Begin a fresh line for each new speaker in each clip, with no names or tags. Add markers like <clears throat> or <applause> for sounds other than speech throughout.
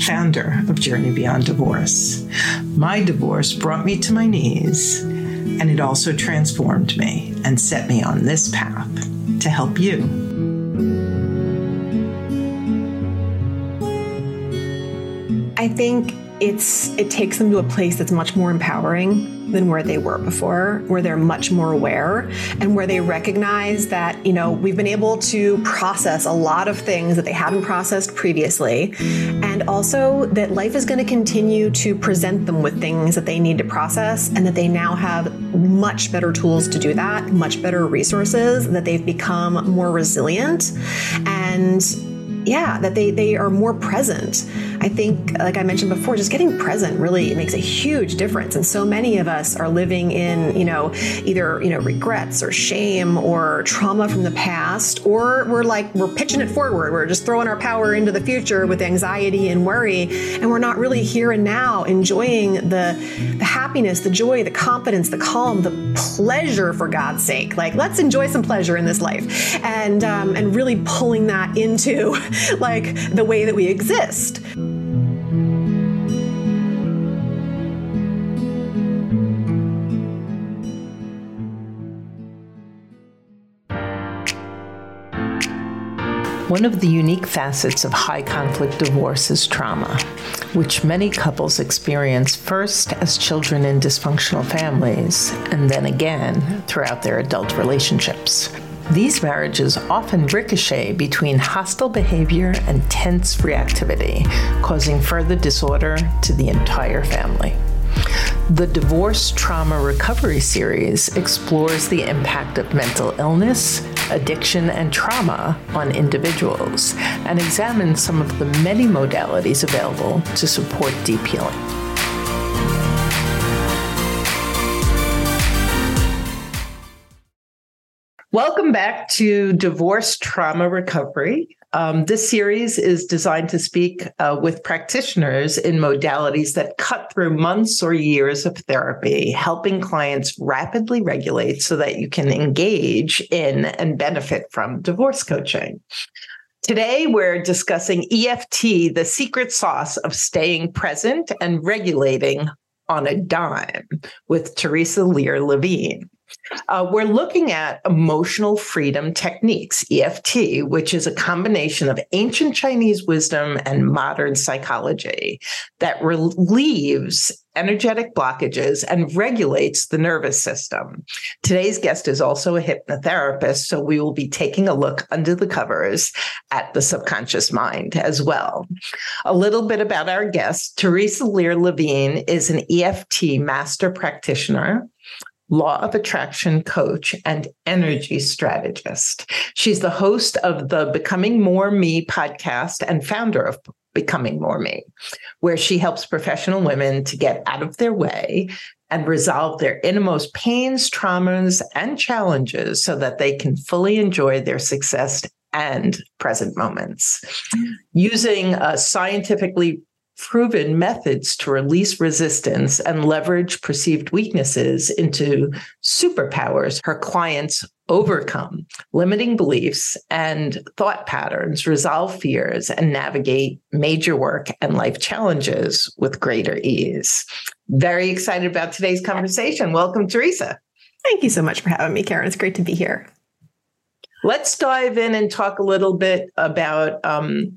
founder of Journey Beyond Divorce. My divorce brought me to my knees, and it also transformed me and set me on this path to help you.
I think it's it takes them to a place that's much more empowering than where they were before, where they're much more aware and where they recognize that, you know, we've been able to process a lot of things that they haven't processed previously. And also that life is going to continue to present them with things that they need to process and that they now have much better tools to do that, much better resources, that they've become more resilient and yeah, that they they are more present. I think, like I mentioned before, just getting present really makes a huge difference. And so many of us are living in, you know, either you know regrets or shame or trauma from the past, or we're like we're pitching it forward. We're just throwing our power into the future with anxiety and worry, and we're not really here and now enjoying the the happiness, the joy, the confidence, the calm, the pleasure. For God's sake, like let's enjoy some pleasure in this life, and um, and really pulling that into <laughs> like the way that we exist.
One of the unique facets of high conflict divorce is trauma, which many couples experience first as children in dysfunctional families and then again throughout their adult relationships. These marriages often ricochet between hostile behavior and tense reactivity, causing further disorder to the entire family. The Divorce Trauma Recovery Series explores the impact of mental illness, addiction, and trauma on individuals and examine some of the many modalities available to support deep healing. Welcome back to Divorce Trauma Recovery. Um, this series is designed to speak uh, with practitioners in modalities that cut through months or years of therapy, helping clients rapidly regulate so that you can engage in and benefit from divorce coaching. Today, we're discussing EFT, the secret sauce of staying present and regulating on a dime with Theresa Lear Levine. Uh, we're looking at emotional freedom techniques, EFT, which is a combination of ancient Chinese wisdom and modern psychology that relieves energetic blockages and regulates the nervous system. Today's guest is also a hypnotherapist, so we will be taking a look under the covers at the subconscious mind as well. A little bit about our guest Theresa Lear Levine is an EFT master practitioner law of attraction coach, and energy strategist. She's the host of the Becoming More Me podcast and founder of Becoming More Me, where she helps professional women to get out of their way and resolve their innermost pains, traumas, and challenges so that they can fully enjoy their success and present moments. Using a scientifically proven methods to release resistance and leverage perceived weaknesses into superpowers her clients overcome limiting beliefs and thought patterns, resolve fears, and navigate major work and life challenges with greater ease. Very excited about today's conversation. Welcome, Theresa.
Thank you so much for having me, Karen. It's great to be here.
Let's dive in and talk a little bit about um,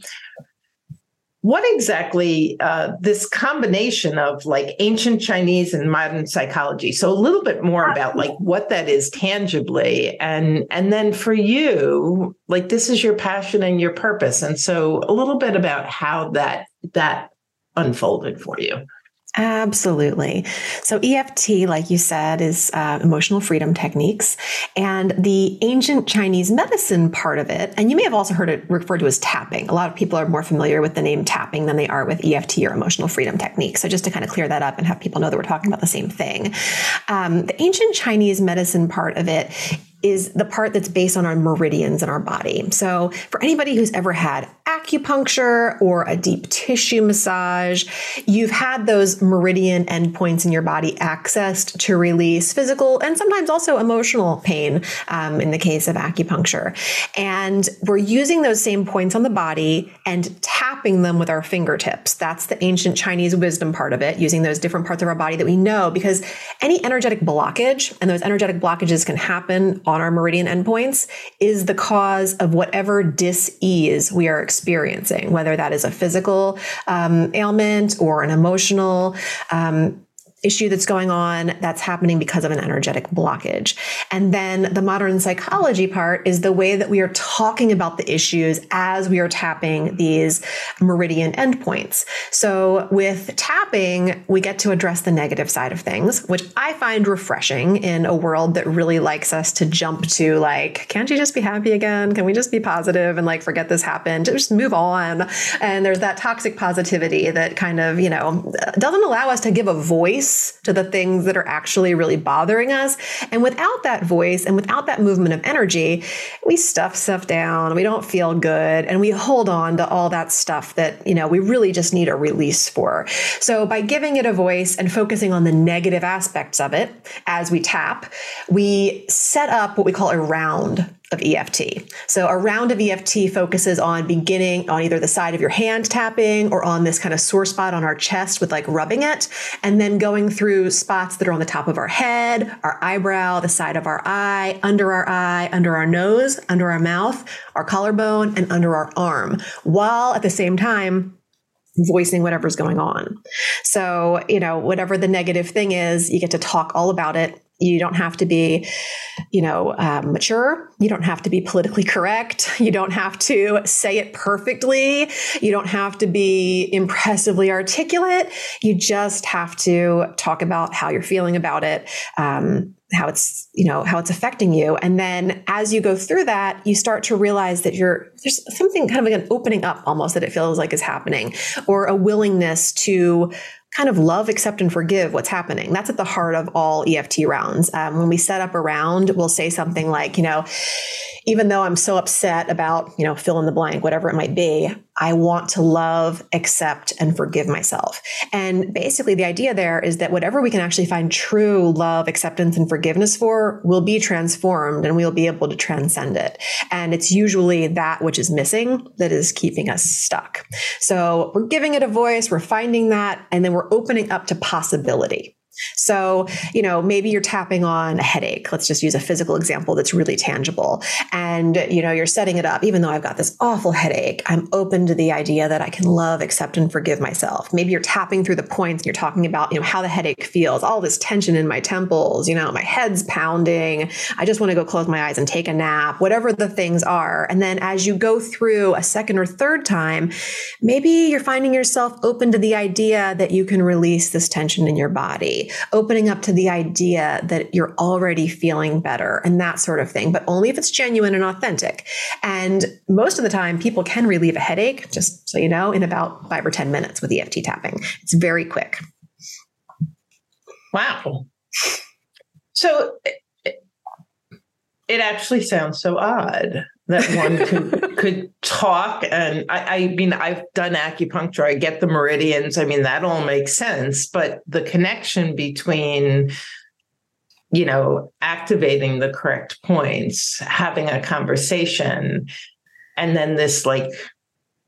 what exactly uh, this combination of like ancient chinese and modern psychology? So a little bit more about like what that is tangibly and and then for you like this is your passion and your purpose. And so a little bit about how that that unfolded for you
Absolutely. So, EFT, like you said, is uh, emotional freedom techniques. And the ancient Chinese medicine part of it, and you may have also heard it referred to as tapping. A lot of people are more familiar with the name tapping than they are with EFT or emotional freedom techniques. So, just to kind of clear that up and have people know that we're talking about the same thing. Um, the ancient Chinese medicine part of it is the part that's based on our meridians in our body. So, for anybody who's ever had acupuncture or a deep tissue massage, you've had those meridian endpoints in your body accessed to release physical and sometimes also emotional pain um, in the case of acupuncture. And we're using those same points on the body and tapping them with our fingertips. That's the ancient Chinese wisdom part of it, using those different parts of our body that we know because any energetic blockage, and those energetic blockages can happen on our meridian endpoints is the cause of whatever dis-ease we are experiencing, whether that is a physical um, ailment or an emotional um, issue that's going on that's happening because of an energetic blockage. And then the modern psychology part is the way that we are talking about the issues as we are tapping these meridian endpoints. So with tapping, we get to address the negative side of things, which I find refreshing in a world that really likes us to jump to like, can't you just be happy again? Can we just be positive and like forget this happened? Just move on. And there's that toxic positivity that kind of, you know, doesn't allow us to give a voice voice to the things that are actually really bothering us. And without that voice and without that movement of energy, we stuff stuff down, we don't feel good, and we hold on to all that stuff that, you know, we really just need a release for. So by giving it a voice and focusing on the negative aspects of it as we tap, we set up what we call a round of EFT. So a round of EFT focuses on beginning on either the side of your hand tapping or on this kind of sore spot on our chest with like rubbing it, and then going through spots that are on the top of our head, our eyebrow, the side of our eye, under our eye, under our nose, under our mouth, our collarbone, and under our arm, while at the same time voicing whatever's going on. So, you know, whatever the negative thing is, you get to talk all about it you don't have to be, you know, um, mature. You don't have to be politically correct. <laughs> You don't have to say it perfectly. You don't have to be impressively articulate. You just have to talk about how you're feeling about it. Um, how it's you know how it's affecting you and then as you go through that you start to realize that you're there's something kind of like an opening up almost that it feels like is happening or a willingness to kind of love, accept, and forgive what's happening. That's at the heart of all EFT rounds. Um, when we set up a round, we'll say something like, you know, even though I'm so upset about, you know, fill in the blank, whatever it might be, I want to love, accept, and forgive myself. And basically, the idea there is that whatever we can actually find true love, acceptance, and forgiveness for will be transformed and we'll be able to transcend it. And it's usually that which is missing that is keeping us stuck. So we're giving it a voice, we're finding that, and then we're opening up to possibility. So, you know, maybe you're tapping on a headache. Let's just use a physical example that's really tangible. And, you know, you're setting it up, even though I've got this awful headache, I'm open to the idea that I can love, accept, and forgive myself. Maybe you're tapping through the points and you're talking about, you know, how the headache feels, all this tension in my temples, you know, my head's pounding. I just want to go close my eyes and take a nap, whatever the things are. And then as you go through a second or third time, maybe you're finding yourself open to the idea that you can release this tension in your body opening up to the idea that you're already feeling better and that sort of thing, but only if it's genuine and authentic. And most of the time, people can relieve a headache, just so you know, in about five or 10 minutes with EFT tapping. It's very quick.
Wow. So it, it actually sounds so odd that one could could talk. And I, I, mean i've done acupuncture. I get the meridians. I mean that all makes sense. But the connection between you know activating the correct points having a conversation and then this like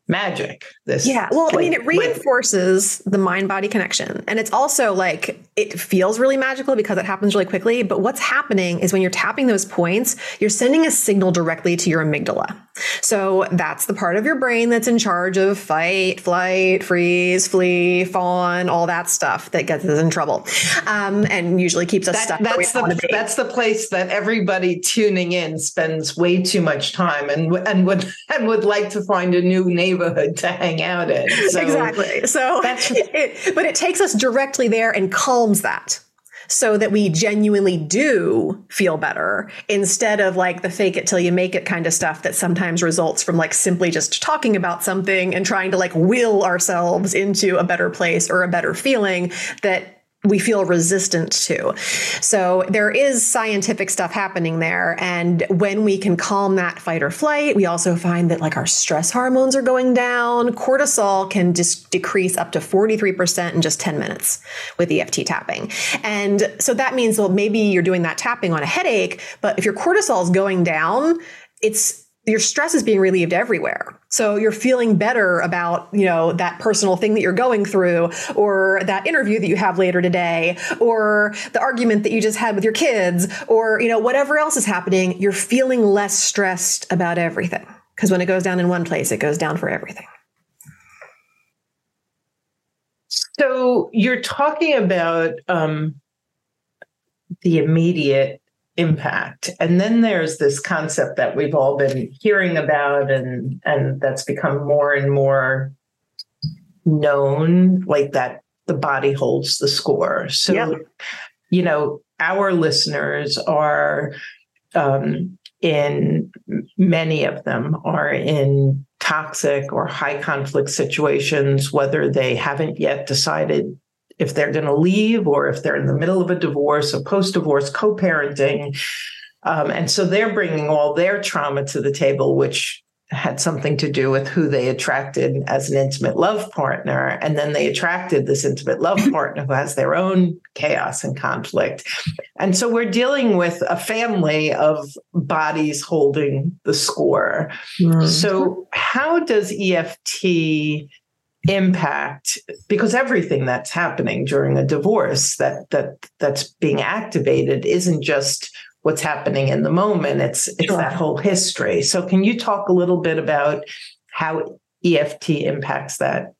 magic this
yeah. Well like, i mean it reinforces the mind body connection. And it's also like it feels really magical because it happens really quickly but what's happening is when you're tapping those points you're sending a signal directly to your amygdala So that's the part of your brain that's in charge of fight, flight, freeze, flee, fawn, all that stuff that gets us in trouble, um, and usually keeps us
that,
stuck.
That's the that's the place that everybody tuning in spends way too much time and and would <laughs> and would like to find a new neighborhood to hang out in.
So exactly. So, <laughs> it, but it takes us directly there and calms that so that we genuinely do feel better instead of like the fake it till you make it kind of stuff that sometimes results from like simply just talking about something and trying to like will ourselves into a better place or a better feeling that we feel resistant to. So there is scientific stuff happening there. And when we can calm that fight or flight, we also find that like our stress hormones are going down. Cortisol can just decrease up to 43% in just 10 minutes with EFT tapping. And so that means, well, maybe you're doing that tapping on a headache, but if your cortisol is going down, it's your stress is being relieved everywhere. So you're feeling better about, you know, that personal thing that you're going through or that interview that you have later today or the argument that you just had with your kids or, you know, whatever else is happening, you're feeling less stressed about everything. Because when it goes down in one place, it goes down for everything.
So you're talking about um, the immediate impact. And then there's this concept that we've all been hearing about and and that's become more and more known like that the body holds the score. So yep. you know, our listeners are um, in many of them are in toxic or high conflict situations, whether they haven't yet decided if they're going to leave or if they're in the middle of a divorce or post divorce co parenting. Um, and so they're bringing all their trauma to the table, which had something to do with who they attracted as an intimate love partner. And then they attracted this intimate love <laughs> partner who has their own chaos and conflict. And so we're dealing with a family of bodies holding the score. Mm-hmm. So, how does EFT impact because everything that's happening during a divorce that that that's being activated isn't just what's happening in the moment it's it's sure. that whole history so can you talk a little bit about how EFT impacts that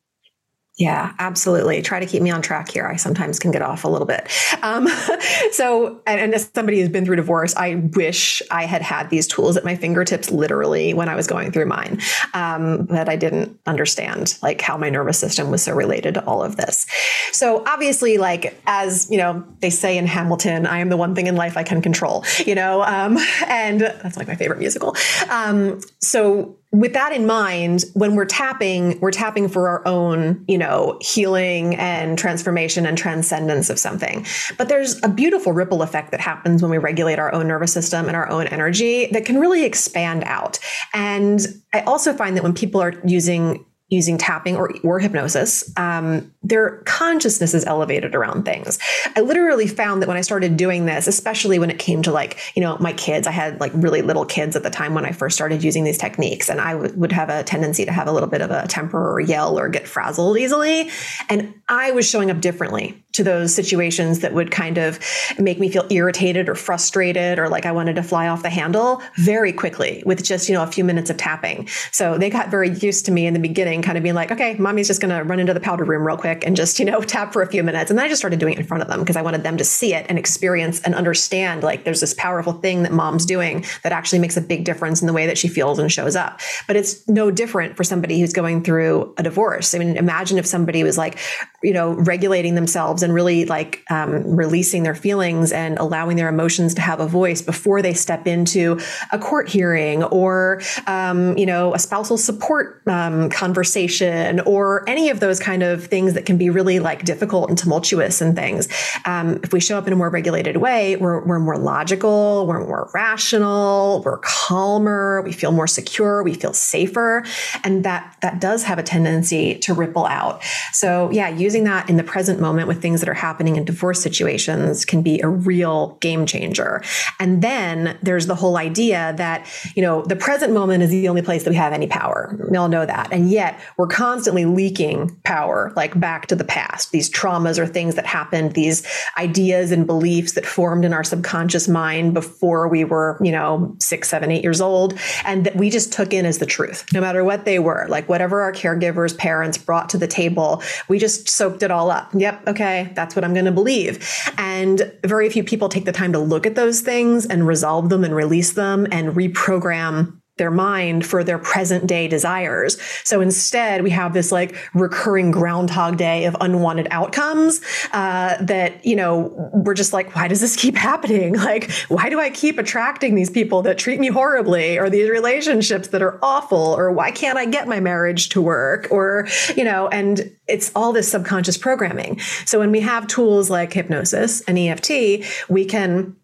yeah, absolutely. Try to keep me on track here. I sometimes can get off a little bit. Um, <laughs> so, and, and, as somebody who's been through divorce, I wish I had had these tools at my fingertips literally when I was going through mine. Um, but I didn't understand like how my nervous system was so related to all of this. So obviously, like as you know, they say in Hamilton, I am the one thing in life I can control. You know, um, <laughs> and that's like my favorite musical. Um, so with that in mind, when we're tapping, we're tapping for our own, you know, healing and transformation and transcendence of something. But there's a beautiful ripple effect that happens when we regulate our own nervous system and our own energy that can really expand out. And I also find that when people are using using tapping or, or hypnosis, um, their consciousness is elevated around things. I literally found that when I started doing this, especially when it came to like, you know, my kids, I had like really little kids at the time when I first started using these techniques. And I w- would have a tendency to have a little bit of a temper or yell or get frazzled easily. And I was showing up differently to those situations that would kind of make me feel irritated or frustrated or like I wanted to fly off the handle very quickly with just, you know, a few minutes of tapping. So they got very used to me in the beginning, kind of being like, okay, mommy's just going to run into the powder room real quick and just, you know, <laughs> tap for a few minutes. And then I just started doing it in front of them because I wanted them to see it and experience and understand like there's this powerful thing that mom's doing that actually makes a big difference in the way that she feels and shows up. But it's no different for somebody who's going through a divorce. I mean, imagine if somebody was like, you know, regulating themselves and really like um, releasing their feelings and allowing their emotions to have a voice before they step into a court hearing or um, you know a spousal support um, conversation or any of those kind of things that can be really like difficult and tumultuous and things. Um, if we show up in a more regulated way, we're, we're more logical, we're more rational, we're calmer, we feel more secure, we feel safer, and that that does have a tendency to ripple out. So yeah, use using that in the present moment with things that are happening in divorce situations can be a real game changer. And then there's the whole idea that, you know, the present moment is the only place that we have any power. We all know that. And yet we're constantly leaking power, like back to the past. These traumas or things that happened, these ideas and beliefs that formed in our subconscious mind before we were, you know, six, seven, eight years old, and that we just took in as the truth, no matter what they were, like whatever our caregivers, parents brought to the table, we just soaked it all up. Yep, okay, that's what I'm going to believe. And very few people take the time to look at those things and resolve them and release them and reprogram their mind for their present day desires. So instead, we have this like recurring groundhog day of unwanted outcomes uh, that, you know, we're just like, why does this keep <laughs> happening? Like, why do I keep attracting these people that treat me horribly or these relationships that are awful? Or why can't I get my marriage to work? Or, you know, and it's all this subconscious programming. So when we have tools like hypnosis and EFT, we can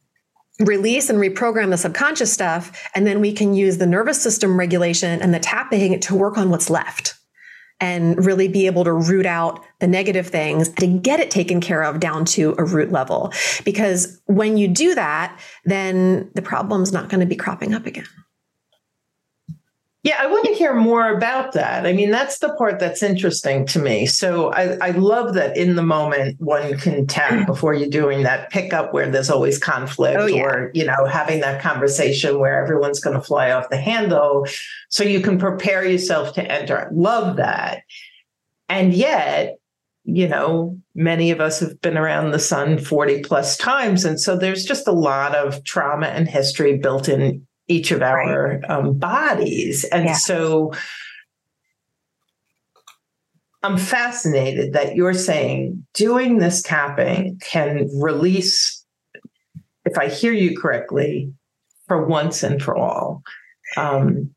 release and reprogram the subconscious stuff. And then we can use the nervous system regulation and the tapping to work on what's left and really be able to root out the negative things to get it taken care of down to a root level. Because when you do that, then the problem's not going to be cropping up again.
Yeah, I want to hear more about that. I mean, that's the part that's interesting to me. So I, I love that in the moment one can tap mm. before you're doing that pickup where there's always conflict oh, yeah. or, you know, having that conversation where everyone's going to fly off the handle. So you can prepare yourself to enter. I love that. And yet, you know, many of us have been around the sun 40 plus times. And so there's just a lot of trauma and history built in each of our right. um, bodies. And yeah. so I'm fascinated that you're saying doing this tapping can release, if I hear you correctly, for once and for all. Um,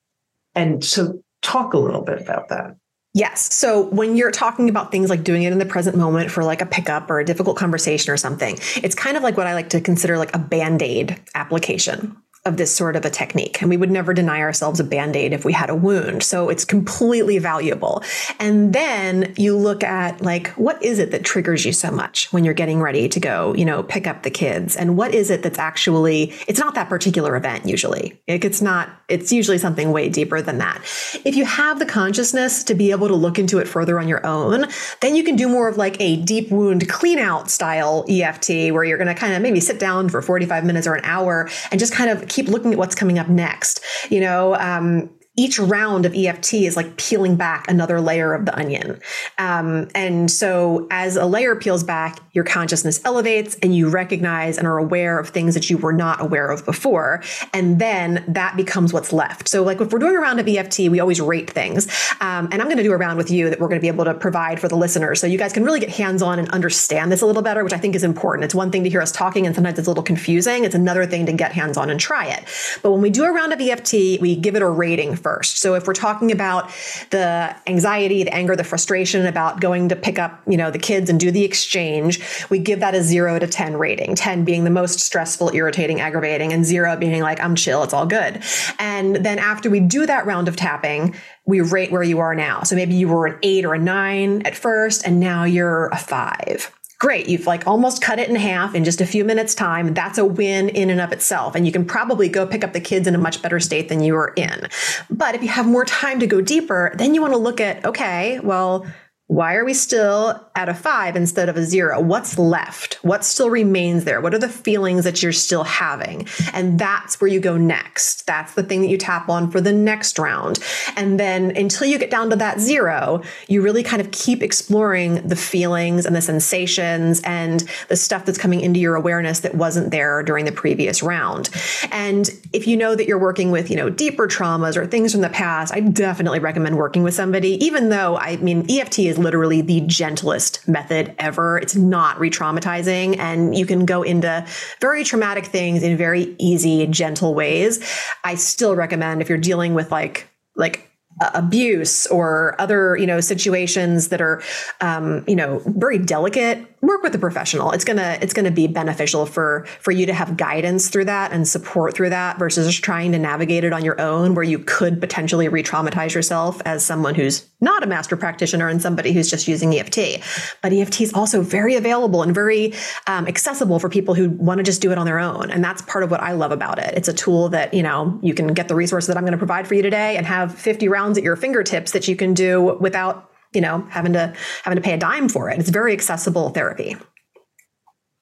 and so, talk a little bit about that.
Yes. So when you're talking about things like doing it in the present moment for like a pickup or a difficult conversation or something, it's kind of like what I like to consider like a band aid application of this sort of a technique. And we would never deny ourselves a band aid if we had a wound. So it's completely valuable. And then you look at like, what is it that triggers you so much when you're getting ready to go, you know, pick up the kids? And what is it that's actually, it's not that particular event usually. It's not, it's usually something way deeper than that. If you have the consciousness to be able to look into it further on your own, then you can do more of like a deep wound clean out style EFT where you're going to kind of maybe sit down for 45 minutes or an hour and just kind of keep looking at what's coming up next. You know, um, each round of EFT is like peeling back another layer of the onion. Um, and so as a layer peels back, your consciousness elevates and you recognize and are aware of things that you were not aware of before. And then that becomes what's left. So like if we're doing a round of EFT, we always rate things. Um, and I'm going to do a round with you that we're going to be able to provide for the listeners. So you guys can really get hands on and understand this a little better, which I think is important. It's one thing to hear us talking and sometimes it's a little confusing. It's another thing to get hands on and try it. But when we do a round of EFT, we give it a rating first. So if we're talking about the anxiety, the anger, the frustration about going to pick up, you know, the kids and do the exchange, we give that a zero to 10 rating, 10 being the most stressful, irritating, aggravating, and zero being like, I'm chill, it's all good. And then after we do that round of tapping, we rate where you are now. So maybe you were an eight or a nine at first, and now you're a five great. You've like almost cut it in half in just a few minutes time. That's a win in and of itself. And you can probably go pick up the kids in a much better state than you were in. But if you have more time to go deeper, then you want to look at, okay, well, why are we still at a five instead of a zero? What's left? What still remains there? What are the feelings that you're still having? And that's where you go next. That's the thing that you tap on for the next round. And then until you get down to that zero, you really kind of keep exploring the feelings and the sensations and the stuff that's coming into your awareness that wasn't there during the previous round. And if you know that you're working with, you know, deeper traumas or things from the past, I definitely recommend working with somebody, even though I mean, EFT is literally the gentlest method ever. It's not re traumatizing, and you can go into very traumatic things in very easy, gentle ways. I still recommend if you're dealing with like, like abuse or other you know situations that are um, you know very delicate work with a professional. It's gonna it's gonna be beneficial for for you to have guidance through that and support through that versus just trying to navigate it on your own, where you could potentially re-traumatize yourself as someone who's not a master practitioner and somebody who's just using EFT. But EFT is also very available and very um, accessible for people who want to just do it on their own, and that's part of what I love about it. It's a tool that you know you can get the resources that I'm going to provide for you today and have 50 rounds at your fingertips that you can do without you know, having to having to pay a dime for it. It's very accessible therapy.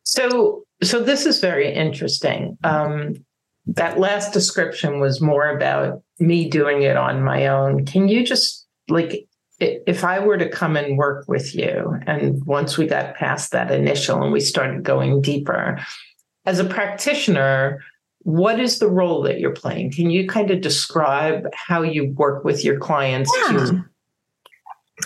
So, so this is very interesting. Um, that last description was more about me doing it on my own. Can you just like if I were to come and work with you, and once we got past that initial and we started going deeper, as a practitioner, what is the role that you're playing? Can you kind of describe how you work with your clients yeah. to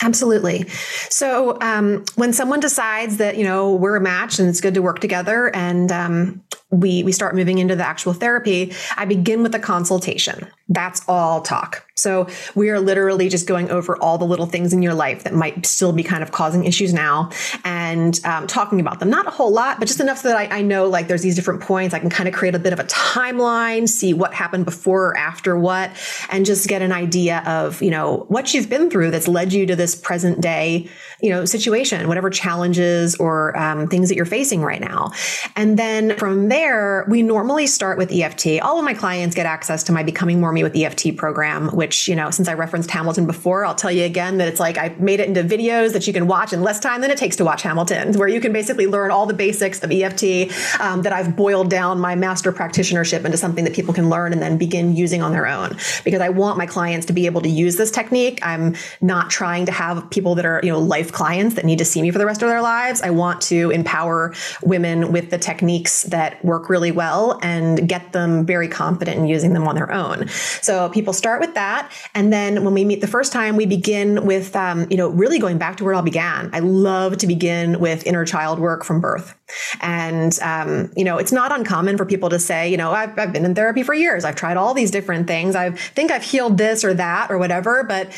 Absolutely. So um, when someone decides that you know we're a match and it's good to work together, and um, we we start moving into the actual therapy, I begin with a consultation. That's all talk. So we are literally just going over all the little things in your life that might still be kind of causing issues now, and um, talking about them. Not a whole lot, but just enough so that I, I know like there's these different points. I can kind of create a bit of a timeline, see what happened before or after what, and just get an idea of you know what you've been through that's led you to this present day you know situation, whatever challenges or um, things that you're facing right now, and then from there there, we normally start with EFT. All of my clients get access to my Becoming More Me with EFT program, which, you know, since I referenced Hamilton before, I'll tell you again that it's like I made it into videos that you can watch in less time than it takes to watch Hamilton, where you can basically learn all the basics of EFT um, that I've boiled down my master practitionership into something that people can learn and then begin using on their own. Because I want my clients to be able to use this technique. I'm not trying to have people that are, you know, life clients that need to see me for the rest of their lives. I want to empower women with the techniques that work really well and get them very confident in using them on their own. So people start with that. And then when we meet the first time, we begin with, um, you know, really going back to where it all began. I love to begin with inner child work from birth. And, um, you know, it's not uncommon for people to say, you know, I've, I've been in therapy for years. I've tried all these different things. I think I've healed this or that or whatever, but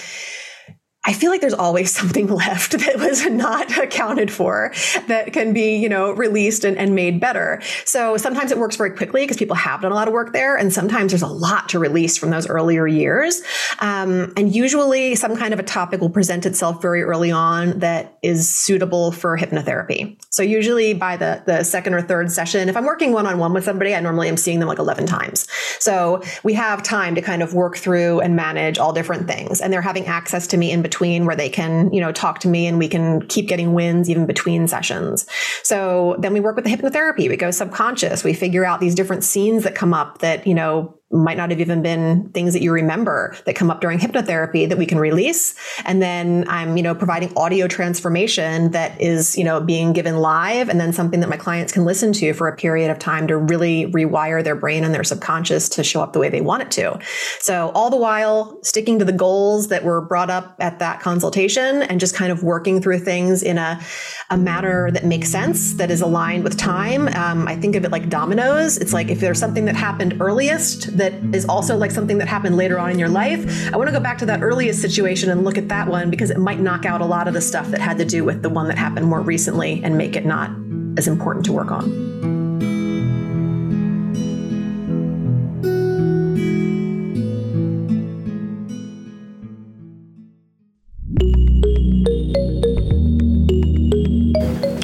I feel like there's always <laughs> something left that was not accounted for that can be, you know, released and, and made better. So sometimes it works very quickly because people have done a lot of work there. And sometimes there's a lot to release from those earlier years. Um, and usually some kind of a topic will present itself very early on that is suitable for hypnotherapy. So usually by the, the second or third session, if I'm working one on one with somebody, I normally am seeing them like 11 times. So we have time to kind of work through and manage all different things. And they're having access to me in between between where they can, you know, talk to me and we can keep getting wins even between sessions. So then we work with the hypnotherapy. We go subconscious. We figure out these different scenes that come up that, you know, might not have even been things that you remember that come up during hypnotherapy that we can release. And then i'm you know providing audio transformation that is you know being given live and then something that my clients can listen to for a period of time to really rewire their brain and their subconscious to show up the way they want it to. So all the while sticking to the goals that were brought up at that consultation and just kind of working through things in a, a manner that makes sense that is aligned with time. Um, i think of it like dominoes. It's like if there's something that happened earliest that is also like something that happened later on in your life, I want to go back to that earliest situation and look at that one because it might knock out a lot of the stuff that had to do with the one that happened more recently and make it not as important to work on.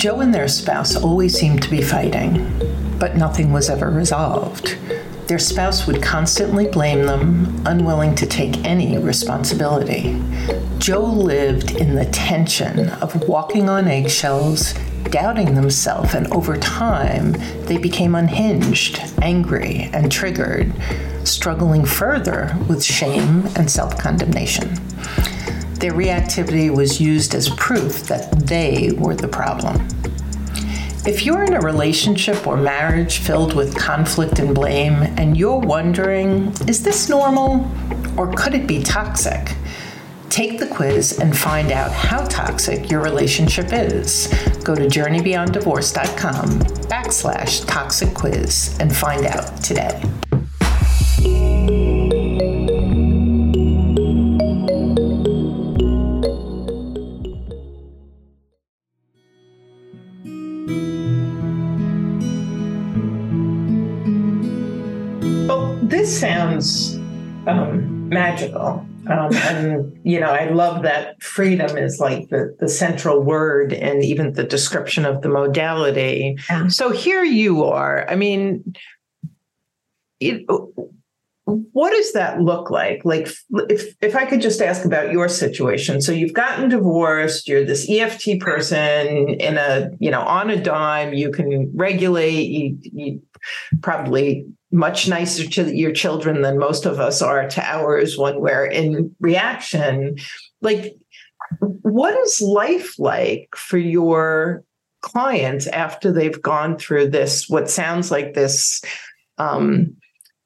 Joe and their spouse always seemed to be fighting, but nothing was ever resolved. Their spouse would constantly blame them, unwilling to take any responsibility. Joe lived in the tension of walking on eggshells, doubting themselves, and over time, they became unhinged, angry, and triggered, struggling further with shame and self condemnation. Their reactivity was used as proof that they were the problem. If you're in a relationship or marriage filled with conflict and blame, and you're wondering, is this normal or could it be toxic? Take the quiz and find out how toxic your relationship is. Go to journeybeyonddivorce.com backslash toxic quiz and find out today. Sounds um, magical. Um, and you know, I love that freedom is like the the central word, and even the description of the modality. Yeah. So here you are. I mean, it, what does that look like? Like, if if I could just ask about your situation. So you've gotten divorced. You're this EFT person in a you know on a dime. You can regulate. You, you probably much nicer to your children than most of us are to ours when we're in reaction. Like, what is life like for your clients after they've gone through this, what sounds like this um,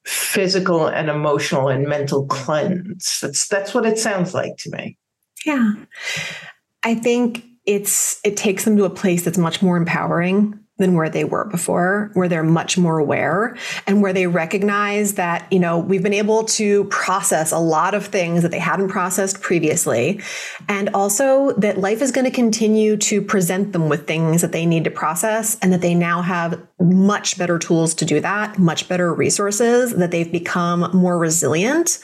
physical and emotional and mental cleanse? That's that's what it sounds like to me.
Yeah. I think it's it takes them to a place that's much more empowering than where they were before, where they're much more aware and where they recognize that, you know, we've been able to process a lot of things that they hadn't processed previously. And also that life is going to continue to present them with things that they need to process and that they now have much better tools to do that, much better resources, that they've become more resilient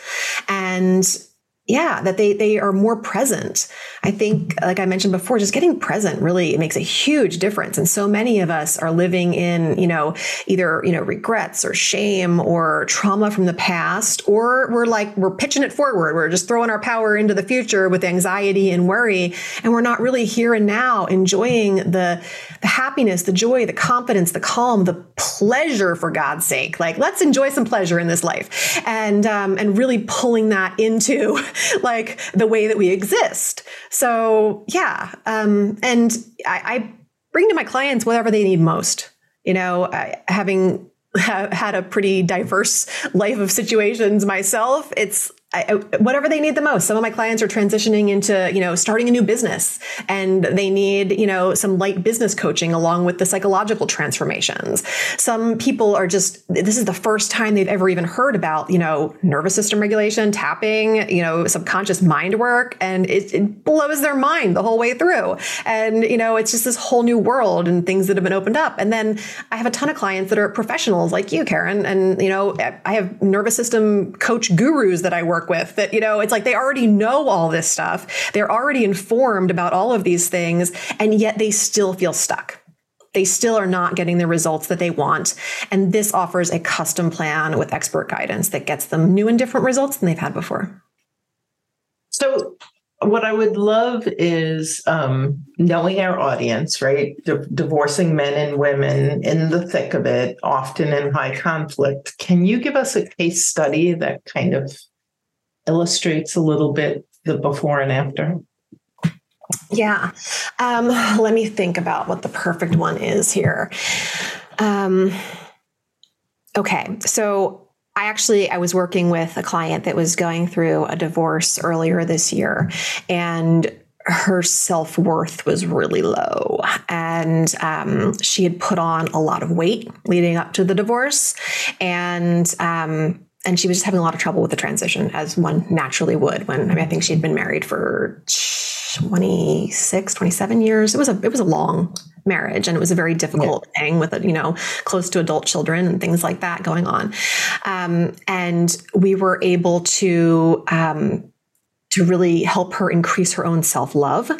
and yeah that they they are more present. I think like i mentioned before just getting present really makes a huge difference. And so many of us are living in you know either you know regrets or shame or trauma from the past or we're like we're pitching it forward. We're just throwing our power into the future with anxiety and worry. And we're not really here and now enjoying the the happiness the joy the confidence the calm the pleasure for god's sake. Like let's enjoy some pleasure in this life. And um, and really pulling that into <laughs> like the way that we exist. So yeah, um, and I, I bring to my clients whatever they need most. You know, I, having ha- <laughs> had a pretty diverse life of situations myself, it's I, whatever they need the most. Some of my clients are transitioning into, you know, starting a new business and they need, you know, some light business coaching along with the psychological transformations. Some people are just, this is the first time they've ever even heard about, you know, nervous system regulation, tapping, you know, subconscious mind work. And it, it blows their mind the whole way through. And, you know, it's just this whole new world and things that have been opened up. And then I have a ton of clients that are professionals like you, Karen. And, you know, I have nervous system coach gurus that I work work with that, you know, it's like they already know all this stuff. They're already informed about all of these things, and yet they still feel stuck. They still are not getting the results that they want. And this offers a custom plan with expert guidance that gets them new and different results than they've had before.
So, what I would love is um, knowing our audience, right? divorcing men and women in the thick of it, often in high conflict. Can you give us a case study that kind of illustrates a little bit the before and after?
Yeah. Um, let me think about what the perfect one is here. Um, okay. So I actually I was working with a client that was going through a divorce earlier this year and her self worth was really low. And um, she had put on a lot of weight leading up to the divorce. And um, and she was just having a lot of trouble with the transition as one naturally would when I mean I think she'd been married for 26 27 years. It was a it was a long marriage and it was a very difficult yeah. thing with a, you know close to adult children and things like that going on. Um, and we were able to um, to really help her increase her own self love,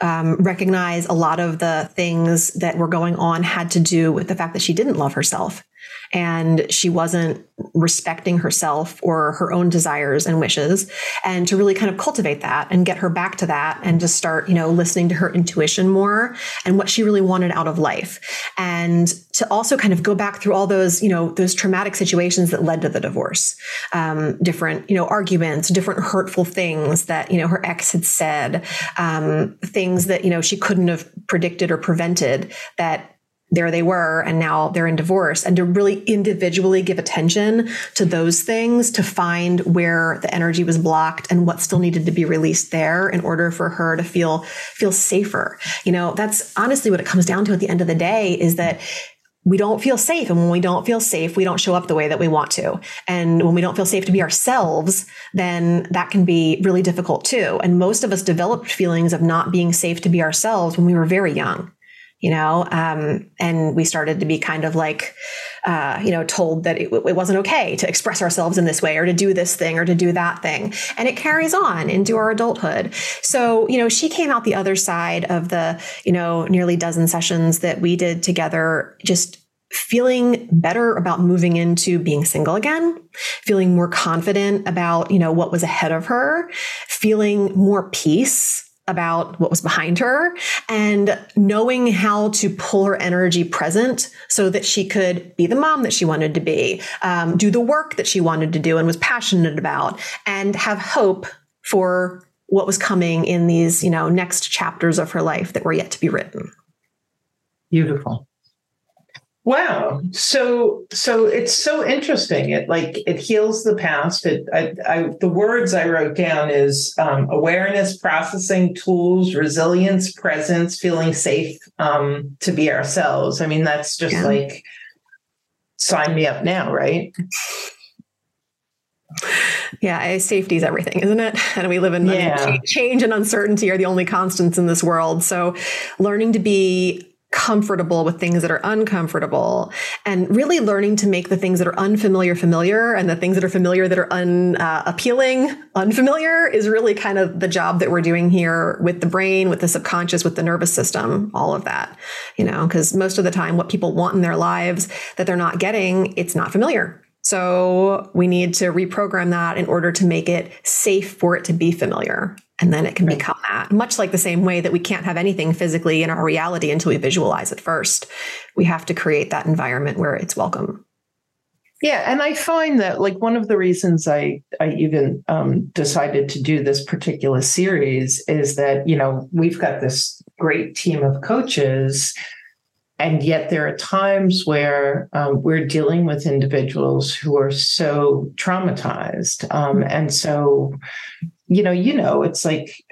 um, recognize a lot of the things that were going on had to do with the fact that she didn't love herself and she wasn't respecting herself or her own desires and wishes. And to really kind of cultivate that and get her back to that and just start you know listening to her intuition more and what she really wanted out of life. And to also kind of go back through all those you know those traumatic situations that led to the divorce. Um, different you know arguments different hurtful things that you know her ex had said. Um, things that you know she couldn't have predicted or prevented that there they were and now they're in divorce and to really individually give attention to those things to find where the energy was blocked and what still needed to be released there in order for her to feel feel safer you know that's honestly what it comes down to at the end of the day is that we don't feel safe. And when we don't feel safe, we don't show up the way that we want to. And when we don't feel safe to be ourselves, then that can be really difficult too. And most of us developed feelings of not being safe to be ourselves when we were very young you know um, and we started to be kind of like uh, you know told that it, it, wasn't okay to express ourselves in this way or to do this thing or to do that thing. And it carries on into our adulthood. So you know she came out the other side of the you know nearly dozen sessions that we did together just feeling better about moving into being single again, feeling more confident about, you know, what was ahead of her, feeling more peace about what was behind her and knowing how to pull her energy present so that she could be the mom that she wanted to be, um, do the work that she wanted to do and was passionate about, and have hope for what was coming in these, you know, next chapters of her life that were yet to be written.
Beautiful. Wow. So so it's so interesting. It like it heals the past. It I, I the words I wrote down is um, awareness, processing tools, resilience, presence, feeling safe um, to be ourselves. I mean, that's just yeah. like sign me up now, right?
Yeah, safety is everything, isn't it? And we live in yeah. change and uncertainty are the only constants in this world. So learning to be comfortable with things that are uncomfortable and really learning to make the things that are unfamiliar familiar and the things that are familiar that are unappealing uh, unfamiliar is really kind of the job that we're doing here with the brain with the subconscious with the nervous system all of that you know because most of the time what people want in their lives that they're not getting it's not familiar so we need to reprogram that in order to make it safe for it to be familiar and then it can right. become that. Much like the same way that we can't have anything physically in our reality until we visualize it first. We have to create that environment where it's welcome.
Yeah, and I find that like one of the reasons I I even um, decided to do this particular series is that you know we've got this great team of coaches, and yet there are times where um, we're dealing with individuals who are so traumatized, um, and so you know, you know, it's like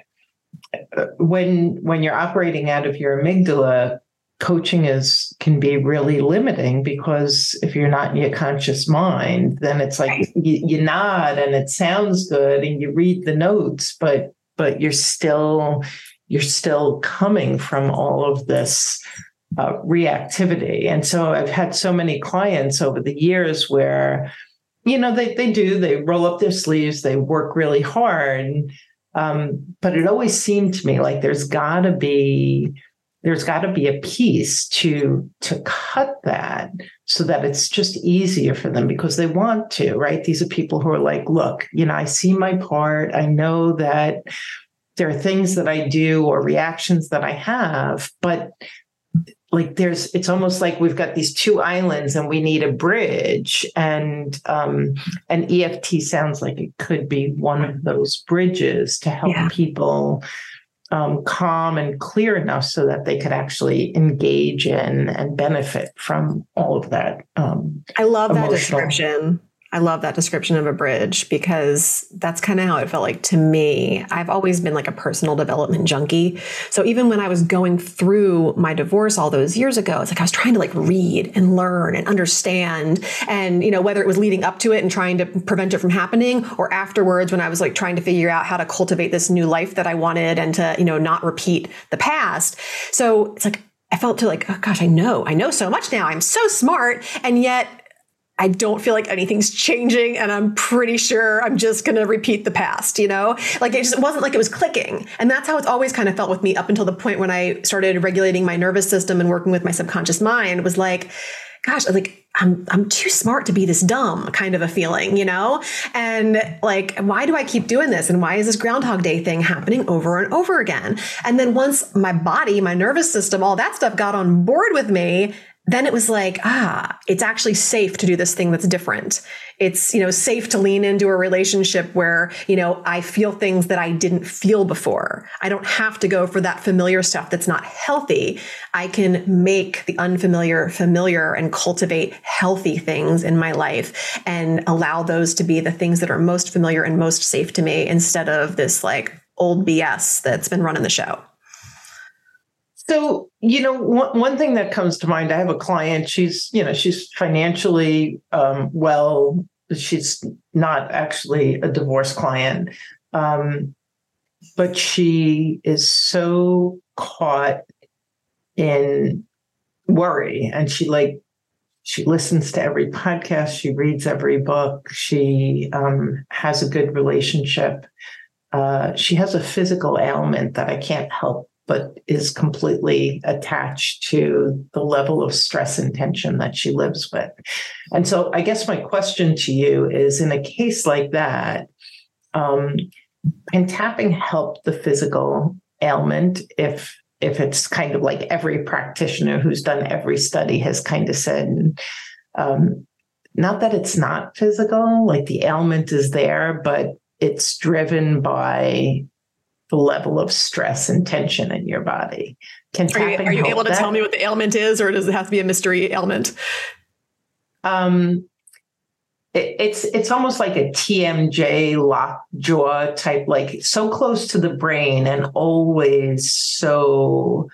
uh, when when you're operating out of your amygdala, coaching is can be really limiting because if you're not in your conscious mind, then it's like you, you nod and it sounds good and you read the notes, but but you're still you're still coming from all of this uh, reactivity. And so I've had so many clients over the years where you know they they do they roll up their sleeves they work really hard um, but it always seemed to me like there's got to be there's got to be a piece to to cut that so that it's just easier for them because they want to right these are people who are like look you know i see my part i know that there are things that i do or reactions that i have but like there's it's almost like we've got these two islands and we need a bridge and um and eft sounds like it could be one of those bridges to help yeah. people um, calm and clear enough so that they could actually engage in and benefit from all of that um,
i love that description I love that description of a bridge because that's kind of how it felt like to me. I've always been like a personal development junkie. So even when I was going through my divorce all those years ago, it's like I was trying to like read and learn and understand. And, you know, whether it was leading up to it and trying to prevent it from happening or afterwards when I was like trying to figure out how to cultivate this new life that I wanted and to, you know, not repeat the past. So it's like, I felt to like, oh gosh, I know, I know so much now. I'm so smart. And yet I don't feel like anything's changing and I'm pretty sure I'm just going to repeat the past, you know? Like it just wasn't like it was clicking. And that's how it's always kind of felt with me up until the point when I started regulating my nervous system and working with my subconscious mind was like, gosh, like I'm I'm too smart to be this dumb kind of a feeling, you know? And like why do I keep doing this and why is this groundhog day thing happening over and over again? And then once my body, my nervous system, all that stuff got on board with me, then it was like, ah, it's actually safe to do this thing that's different. It's, you know, safe to lean into a relationship where, you know, I feel things that I didn't feel before. I don't have to go for that familiar stuff that's not healthy. I can make the unfamiliar familiar and cultivate healthy things in my life and allow those to be the things that are most familiar and most safe to me instead of this like old BS that's been running the show.
So, you know, one, one thing that comes to mind, I have a client, she's, you know, she's financially um, well, she's not actually a divorce client. Um, but she is so caught in worry and she like she listens to every podcast she reads every book she um, has a good relationship uh, she has a physical ailment that i can't help but is completely attached to the level of stress and tension that she lives with. And so i guess my question to you is in a case like that um, can tapping help the physical ailment if if it's kind of like every practitioner who's done every study has kind of said, um, not that it's not physical, like the ailment is there, but it's driven by the level of stress and tension in your body.
Can are you, are you able to tell me what the ailment is, or does it have to be a mystery ailment? Um,
it's it's almost like a TMJ lock jaw type, like so close to the brain and always so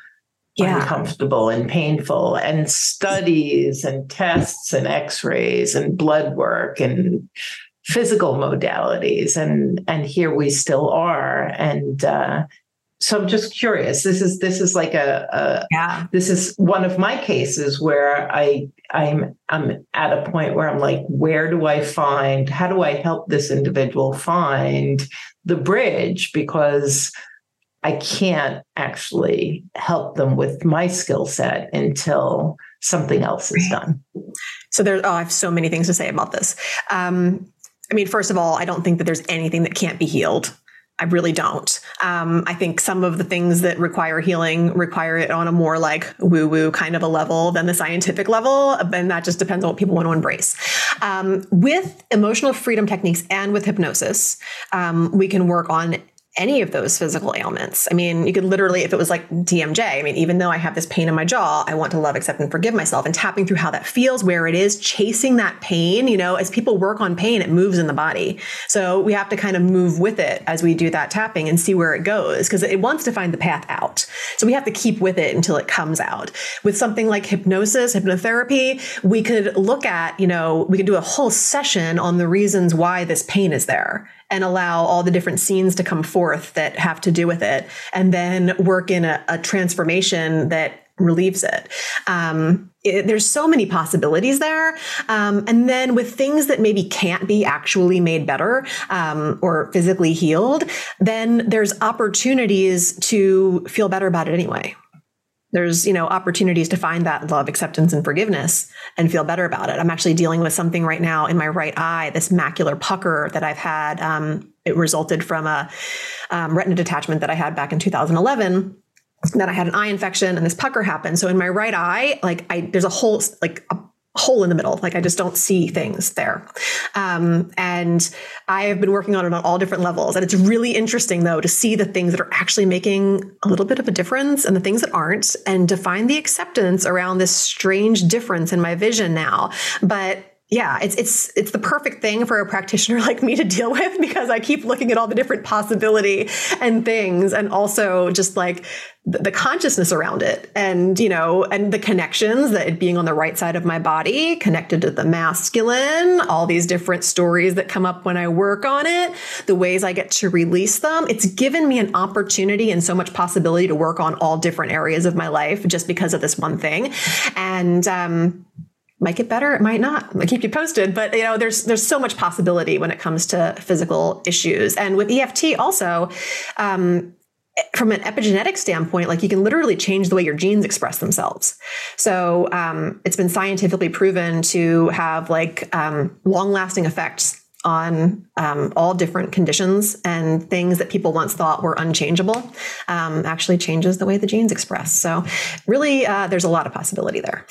yeah. uncomfortable and painful. And studies and tests and X-rays and blood work and physical modalities, and and here we still are. And uh, so I'm just curious. This is this is like a, a yeah. This is one of my cases where I I'm I'm at a point where I'm like, where do I find? How do I help this individual find the bridge? Because I can't actually help them with my skill set until something else is done.
So there, oh, I have so many things to say about this. Um, I mean, first of all, I don't think that there's anything that can't be healed. I really don't. Um, I think some of the things that require healing require it on a more like woo woo kind of a level than the scientific level. And that just depends on what people want to embrace. Um, with emotional freedom techniques and with hypnosis, um, we can work on any of those physical ailments. I mean, you could literally, if it was like TMJ, I mean, even though I have this pain in my jaw, I want to love, accept, and forgive myself and tapping through how that feels, where it is, chasing that pain. You know, as people work on pain, it moves in the body. So we have to kind of move with it as we do that tapping and see where it goes because it wants to find the path out. So we have to keep with it until it comes out. With something like hypnosis, hypnotherapy, we could look at, you know, we could do a whole session on the reasons why this pain is there and allow all the different scenes to come forth that have to do with it, and then work in a, a transformation that relieves it. Um, it. There's so many possibilities there. Um, and then with things that maybe can't be actually made better um, or physically healed, then there's opportunities to feel better about it anyway there's you know opportunities to find that love acceptance and forgiveness and feel better about it. I'm actually dealing with something right now in my right eye this macular pucker that i've had um, it resulted from a um, retina detachment that i had back in 2011 that i had an eye infection and this pucker happened. So in my right eye like i there's a whole like a hole in the middle. Like I just don't see things there. Um, and I have been working on it on all different levels. And it's really interesting though to see the things that are actually making a little bit of a difference and the things that aren't, and to find the acceptance around this strange difference in my vision now. But yeah, it's it's it's the perfect thing for a practitioner <laughs> like me to deal with because I keep looking at all the different possibility and things and also just like the, consciousness around it and you know and the connections that it being on the right side of my body connected to the masculine all these different stories that come up when I work on it the ways I get to release them. It's given me an opportunity and so much possibility to work on all different areas of my life just because of this one thing. And um might get better it might not. I keep you posted but you know there's there's so much possibility when it comes to physical issues. And with eft also um, from an epigenetic standpoint, like you can literally change the way your genes express themselves. So um, it's been scientifically proven to have like um, long lasting effects on um, all different conditions and things that people once thought were unchangeable um, actually changes the way the genes express. So really, uh, there's a lot of possibility there.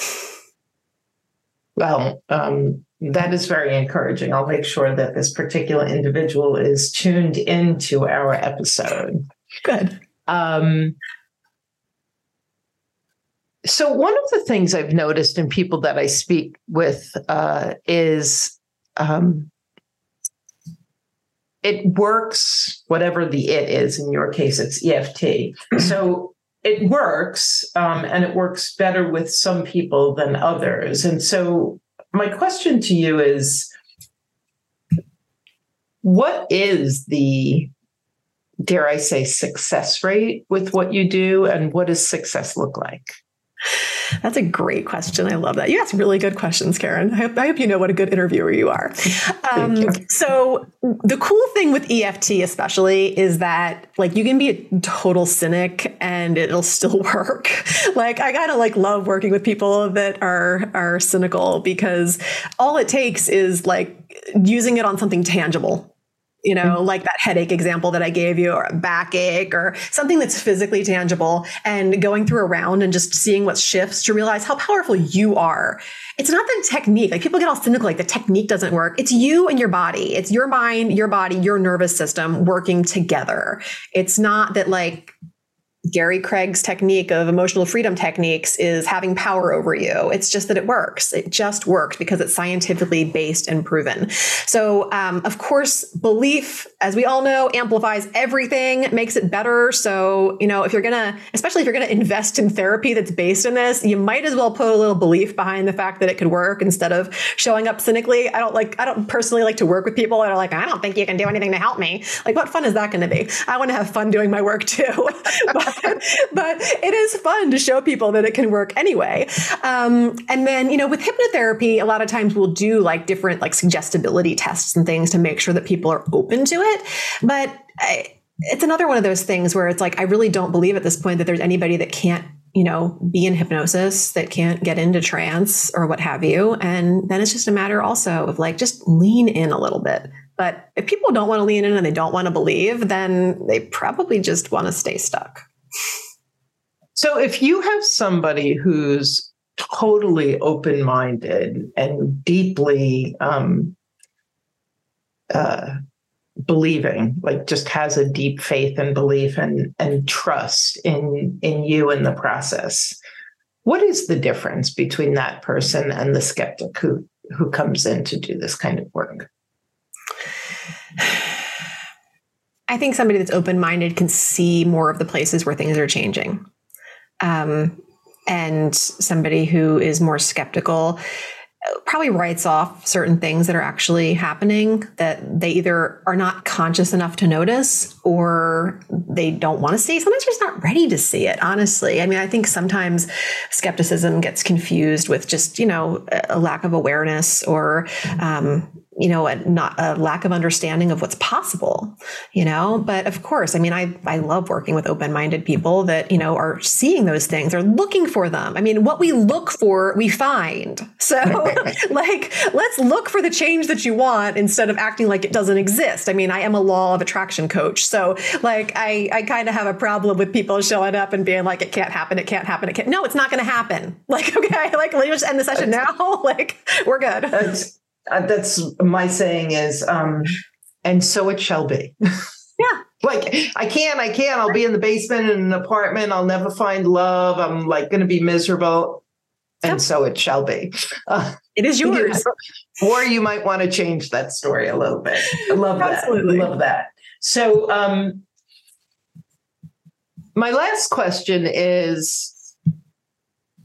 Well, um, that is very encouraging. I'll make sure that this particular individual is tuned into our episode. <laughs>
Good. Um,
so, one of the things I've noticed in people that I speak with uh, is um, it works, whatever the it is. In your case, it's EFT. <clears throat> so, it works um, and it works better with some people than others. And so, my question to you is what is the, dare I say, success rate with what you do? And what does success look like?
That's a great question. I love that. You ask really good questions, Karen. I hope, I hope you know what a good interviewer you are. <laughs> Um, you. So, the cool thing with EFT, especially, is that like you can be a total cynic and it'll still <laughs> work. like I gotta like love working with people that are are cynical because all it takes is like using it on something tangible you know, mm-hmm. like that headache example that I gave you, or a backache, or something that's physically tangible, and going through a round and just seeing what shifts to realize how powerful you are. It's not the technique. Like people get all cynical, like the technique doesn't work. It's you and your body. It's your mind, your body, your nervous system working together. It's not that like Gary Craig's technique of emotional freedom techniques is having power over you. It's just that it works. It just works because it's scientifically based and proven. So, um, of course, belief, as we all know, amplifies everything, makes it better. So, you know, if you're gonna, especially if you're gonna invest in therapy that's based in this, you might as well put a little belief behind the fact that it could work instead of showing up cynically. I don't like, I don't personally like to work with people that are like, I don't think you can do anything to help me. Like, what fun is that going to be? I want to have fun doing my work too. <laughs> but, <laughs> but it is fun to show people that it can work anyway. Um, and then, you know, with hypnotherapy, a lot of times we'll do like different like suggestibility tests and things to make sure that people are open to it. But I, it's another one of those things where it's like, I really don't believe at this point that there's anybody that can't you know, be in hypnosis that can't get into trance or what have you. And then it's just a matter also of like just lean in a little bit. But if people don't want to lean in and they don't want to believe, then they probably just want to stay stuck.
So if you have somebody who's totally open minded and deeply um, uh, believing, like just has a deep faith and belief and, and trust in in you and the process, what is the difference between that person and the skeptic who who comes in to do this kind of work?
I think somebody that's open minded can see more of the places where things are changing. Um, and somebody who is more skeptical probably writes off certain things that are actually happening that they either are not conscious enough to notice or they don't want to see. Sometimes they're just not ready to see it, honestly. I mean, I think sometimes skepticism gets confused with just, you know, a lack of awareness or, um, you know, a, not a lack of understanding of what's possible, you know. But of course, I mean, I I love working with open minded people that you know are seeing those things, are looking for them. I mean, what we look for, we find. <laughs> So, <laughs> like, let's look for the change that you want instead of acting like it doesn't exist. I mean, I am a law of attraction coach, so like, I I kind of have a problem with people showing up and being like, it can't happen, it can't happen, it can't. No, it's not going to happen. <laughs> Like, okay, like let's just end the session now. like, we're good
that's my saying is, um, and so it shall be.
Yeah. <laughs>
like I can't, I can't. I'll be in the basement in an apartment. I'll never find love. I'm like going to be miserable. And yep. so it shall be.
Uh, it is yours. <laughs>
or you might want to change that story a little bit. I love that. Absolutely. love that. So, um, my last question is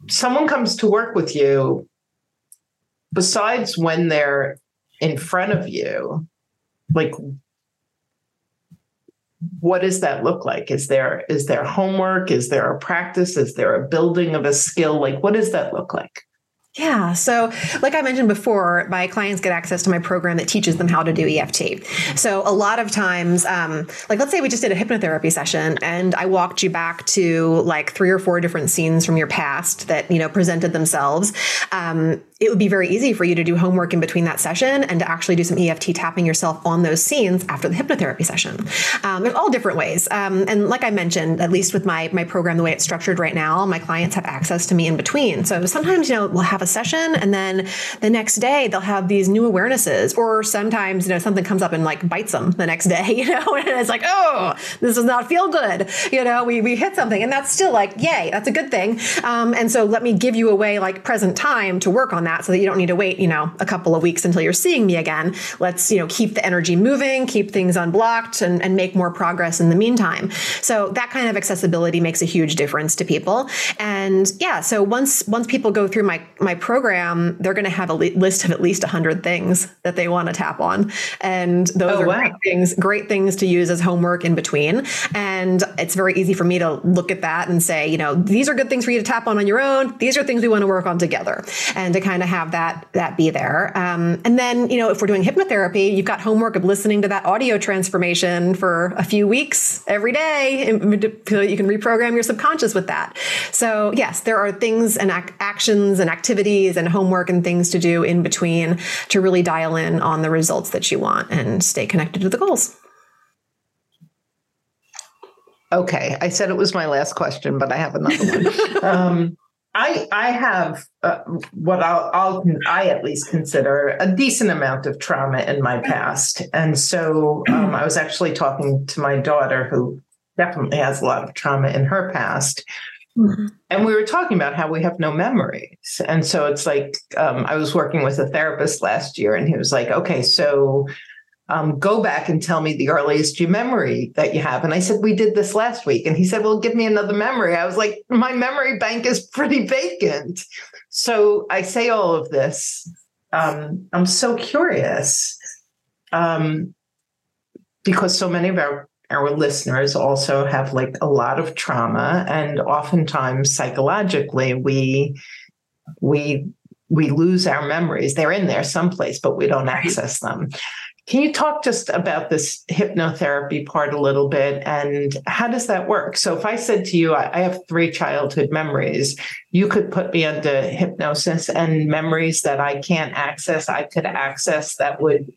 someone comes to work with you besides when they're in front of you, like what does that look like? Is there is there homework? Is there a practice? Is there a building of a skill? Like what does that look like?
Yeah. So, like I mentioned before, my clients get access to my program that teaches them how to do EFT. So, a lot of times, um, like let's say we just did a hypnotherapy session and I walked you back to like three or four different scenes from your past that, you know, presented themselves. Um, it would be very easy for you to do homework in between that session and to actually do some EFT tapping yourself on those scenes after the hypnotherapy session. Um, there's all different ways. Um, and like I mentioned, at least with my, my program, the way it's structured right now, my clients have access to me in between. So sometimes, you know, we'll have a session and then the next day they'll have these new awarenesses or sometimes, you know, something comes up and like bites them the next day, <laughs> you know, and it's like, oh, this does not feel good. You know, we, we hit something and that's still like, yay, that's a good thing. Um, and so let me give you a way like present time to work on that that so that you don't need to wait, you know, a couple of weeks until you're seeing me again. Let's, you know, keep the energy moving, keep things unblocked and, and make more progress in the meantime. So that kind of accessibility makes a huge difference to people. And yeah, so once once people go through my my program, they're going to have a list of at least 100 things that they want to tap on. And those oh, are wow. great things, great things to use as homework in between. And it's very easy for me to look at that and say, you know, these are good things for you to tap on on your own. These are things we want to work on together and to kind of have that, that be there. Um, and then, you know, if we're doing hypnotherapy, you've got homework of listening to that audio transformation for a few weeks every day so you can reprogram your subconscious with that. So yes, there are things and ac- actions and activities and homework and things to do in between to really dial in on the results that you want and stay connected to the goals.
Okay, I said it was my last question, but I have another one. <laughs> um, I I have uh, what I'll, I'll I at least consider a decent amount of trauma in my past, and so um, I was actually talking to my daughter who definitely has a lot of trauma in her past. Mm-hmm. And we were talking about how we have no memories. And so it's like, um, I was working with a therapist last year, and he was like, okay, so um, go back and tell me the earliest memory that you have. And I said, we did this last week. And he said, well, give me another memory. I was like, my memory bank is <laughs> pretty vacant. So I say all of this. Um, I'm so curious um, because so many of our our listeners also have like a lot of trauma and oftentimes psychologically we we we lose our memories. They're in there someplace but we don't access them. Can you talk just about this hypnotherapy part a little bit and how does that work? So, if I said to you, I have three childhood memories, you could put me under hypnosis and memories that I can't access, I could access that would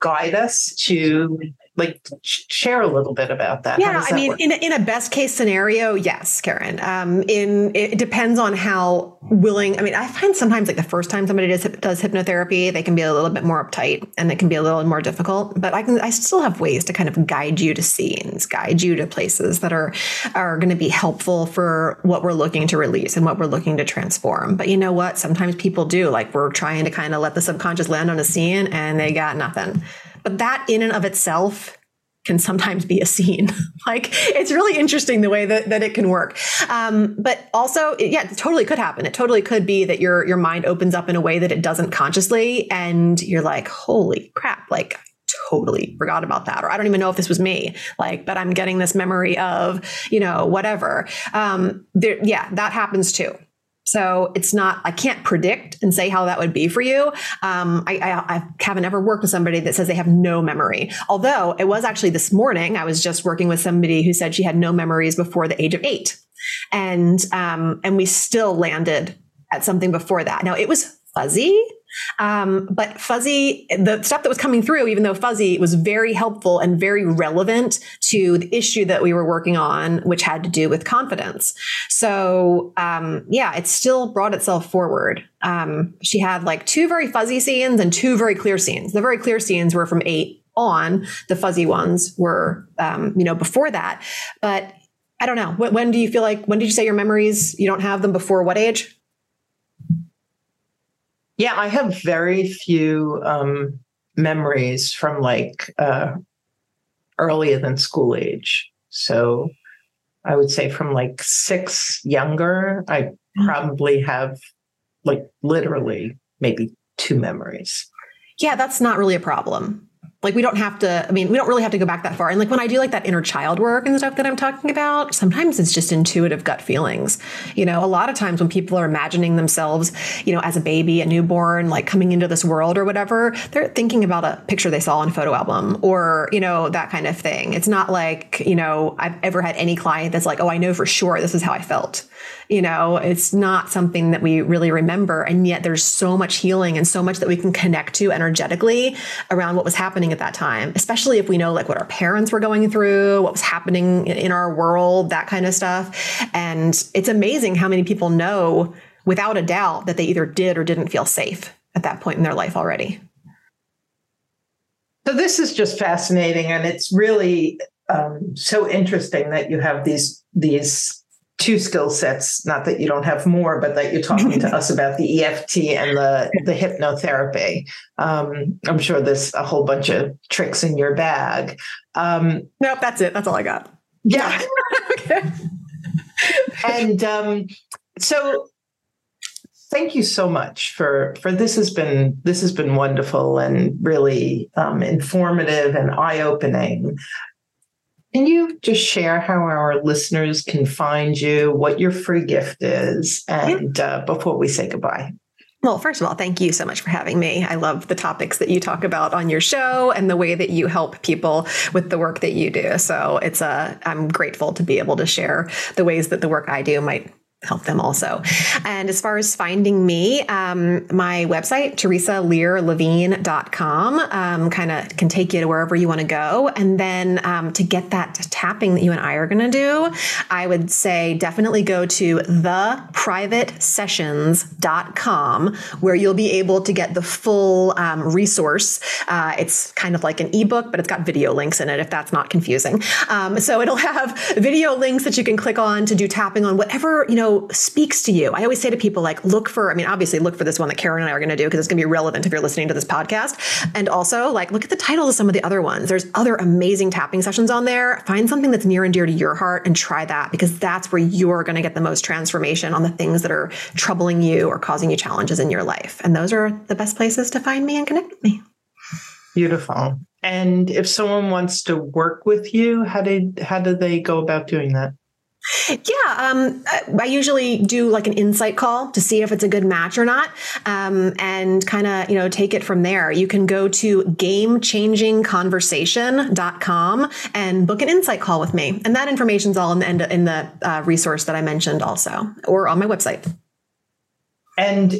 guide us to like share a little bit about that.
Yeah, I mean, in a, in a best case scenario, yes, Karen. Um, in it depends on how willing. I mean, I find sometimes like the first time somebody does does hypnotherapy, they can be a little bit more uptight and it can be a little more difficult. But I can I still have ways to kind of guide you to scenes, guide you to places that are are going to be helpful for what we're looking to release and what we're looking to transform. But you know what? Sometimes people do like we're trying to kind of let the subconscious land on a scene and they got nothing. But that in and of itself can sometimes be a scene. <laughs> like it's really interesting the way that, that it can work. Um, but also, it, yeah, it totally could happen. It totally could be that your your mind opens up in a way that it doesn't consciously, and you're like, holy crap, like totally forgot about that or i don't even know if this was me like but i'm getting this memory of you know whatever um there yeah that happens too so it's not, I can't predict and say how that would be for you. Um, I, I, I, haven't ever worked with somebody that says they have no memory. Although it was actually this morning, I was just working with somebody who said she had no memories before the age of eight. And, um, and we still landed at something before that. Now it was fuzzy. Um, but fuzzy, the stuff that was coming through, even though fuzzy was very helpful and very relevant to the issue that we were working on, which had to do with confidence. So, um, yeah, it still brought itself forward. Um, she had like two very fuzzy scenes and two very clear scenes. The very clear scenes were from eight on. The fuzzy ones were, um, you know, before that. But I don't know. When, when do you feel like, when did you say your memories, you don't have them before what age?
Yeah, I have very few um, memories from like uh, earlier than school age. So I would say from like six younger, I mm-hmm. probably have like literally maybe two memories.
Yeah, that's not really a problem. Like we don't have to, I mean, we don't really have to go back that far. And like when I do like that inner child work and stuff that I'm talking about, sometimes it's just intuitive gut feelings. You know, a lot of times when people are imagining themselves, you know, as a baby, a newborn, like coming into this world or whatever, they're thinking about a picture they saw in a photo album or, you know, that kind of thing. It's not like, you know, I've ever had any client that's like, oh, I know for sure this is how I felt. You know, it's not something that we really remember. And yet there's so much healing and so much that we can connect to energetically around what was happening at that time, especially if we know like what our parents were going through, what was happening in our world, that kind of stuff. And it's amazing how many people know without a doubt that they either did or didn't feel safe at that point in their life already.
So this is just fascinating, and it's really um, so interesting that you have these these two skill sets. Not that you don't have more, but that you're talking to <laughs> us about the EFT and the the hypnotherapy. Um, I'm sure there's a whole bunch of tricks in your bag. Um,
nope, that's it. That's all I got.
Yeah. <laughs> okay. and um, so thank you so much for for this has been this has been wonderful and really um, informative and eye-opening can you just share how our listeners can find you what your free gift is and uh, before we say goodbye
well, first of all, thank you so much for having me. I love the topics that you talk about on your show and the way that you help people with the work that you do. So it's a I'm grateful to be able to share the ways that the work I do might help them also. And as far as finding me, um, my website, theresalearlevine.com, um, kind of can take you to wherever you want to go. And then um, to get that tapping that you and I are going to do, I would say definitely go to theprivatesessions.com where you'll be able to get the full um, resource. Uh, it's kind of like an ebook, but it's got video links in it if that's not confusing. Um, so it'll <laughs> have video links that you can click on to do tapping on whatever, you know, speaks to you. I always say to people, like, look for, I mean, obviously look for this one that Karen and I are going to do because it's going to be relevant if you're listening to this podcast. And also, like, look at the titles of some of the other ones. There's other amazing tapping sessions on there. Find something that's near and dear to your heart and try that because that's where you're going to get the most transformation on the things that are troubling you or causing you challenges in your life. And those are the best places to find me and connect with me.
Beautiful. And if someone wants to work with you, how did how do they go about doing that?
Yeah, um, I usually do like an insight call to see if it's a good match or not, um, and kind of you know take it from there. You can go to gamechangingconversation.com and book an insight call with me, and that information's all in the in the uh, resource that I mentioned also, or on my website.
And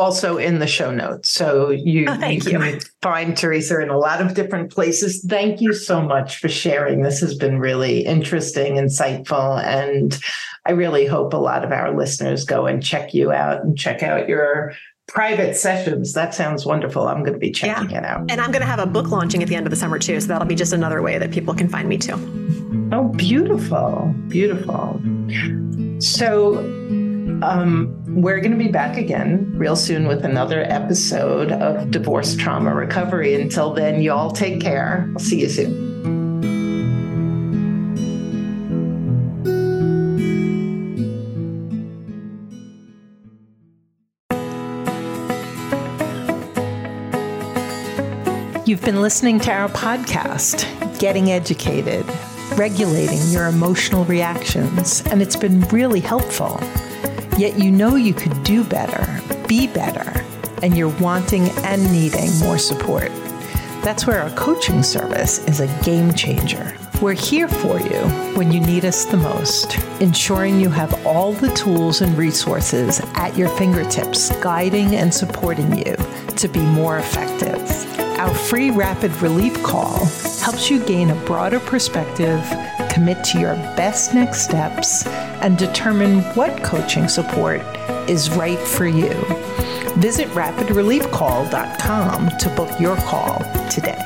also in the show notes. So you, oh, you can you. find Theresa in a lot of different places. Thank you so much for sharing. This has been really interesting, insightful, and I really hope a lot of our listeners go and check you out and check out your private sessions. That sounds wonderful. I'm going to be checking yeah. it out.
And I'm going to have a book launching at the end of the summer too. So that'll be just another way that people can find me too.
Oh, beautiful. Beautiful. So, um, we're going to be back again real soon with another episode of Divorce Trauma Recovery. Until then, y'all take care. I'll see you soon. You've been listening to our podcast, Getting Educated, Regulating Your Emotional Reactions, and it's been really helpful. Yet you know you could do better, be better, and you're wanting and needing more support. That's where our coaching service is a game changer. We're here for you when you need us the most, ensuring you have all the tools and resources at your fingertips, guiding and supporting you to be more effective. Our free rapid relief call helps you gain a broader perspective, commit to your best next steps, and determine what coaching support is right for you. Visit rapidreliefcall.com to book your call today.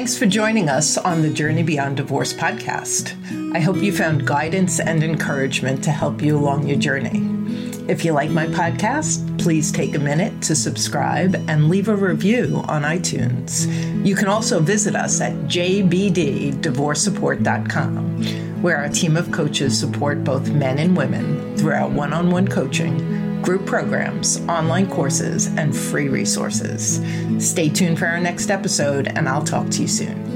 Thanks for joining us on the Journey Beyond Divorce podcast. I hope you found guidance and encouragement to help you along your journey. If you like my podcast, please take a minute to subscribe and leave a review on iTunes. You can also visit us at jbddivorcesupport.com, where our team of coaches support both men and women through our one on one coaching, group programs, online courses, and free resources. Stay tuned for our next episode, and I'll talk to you soon.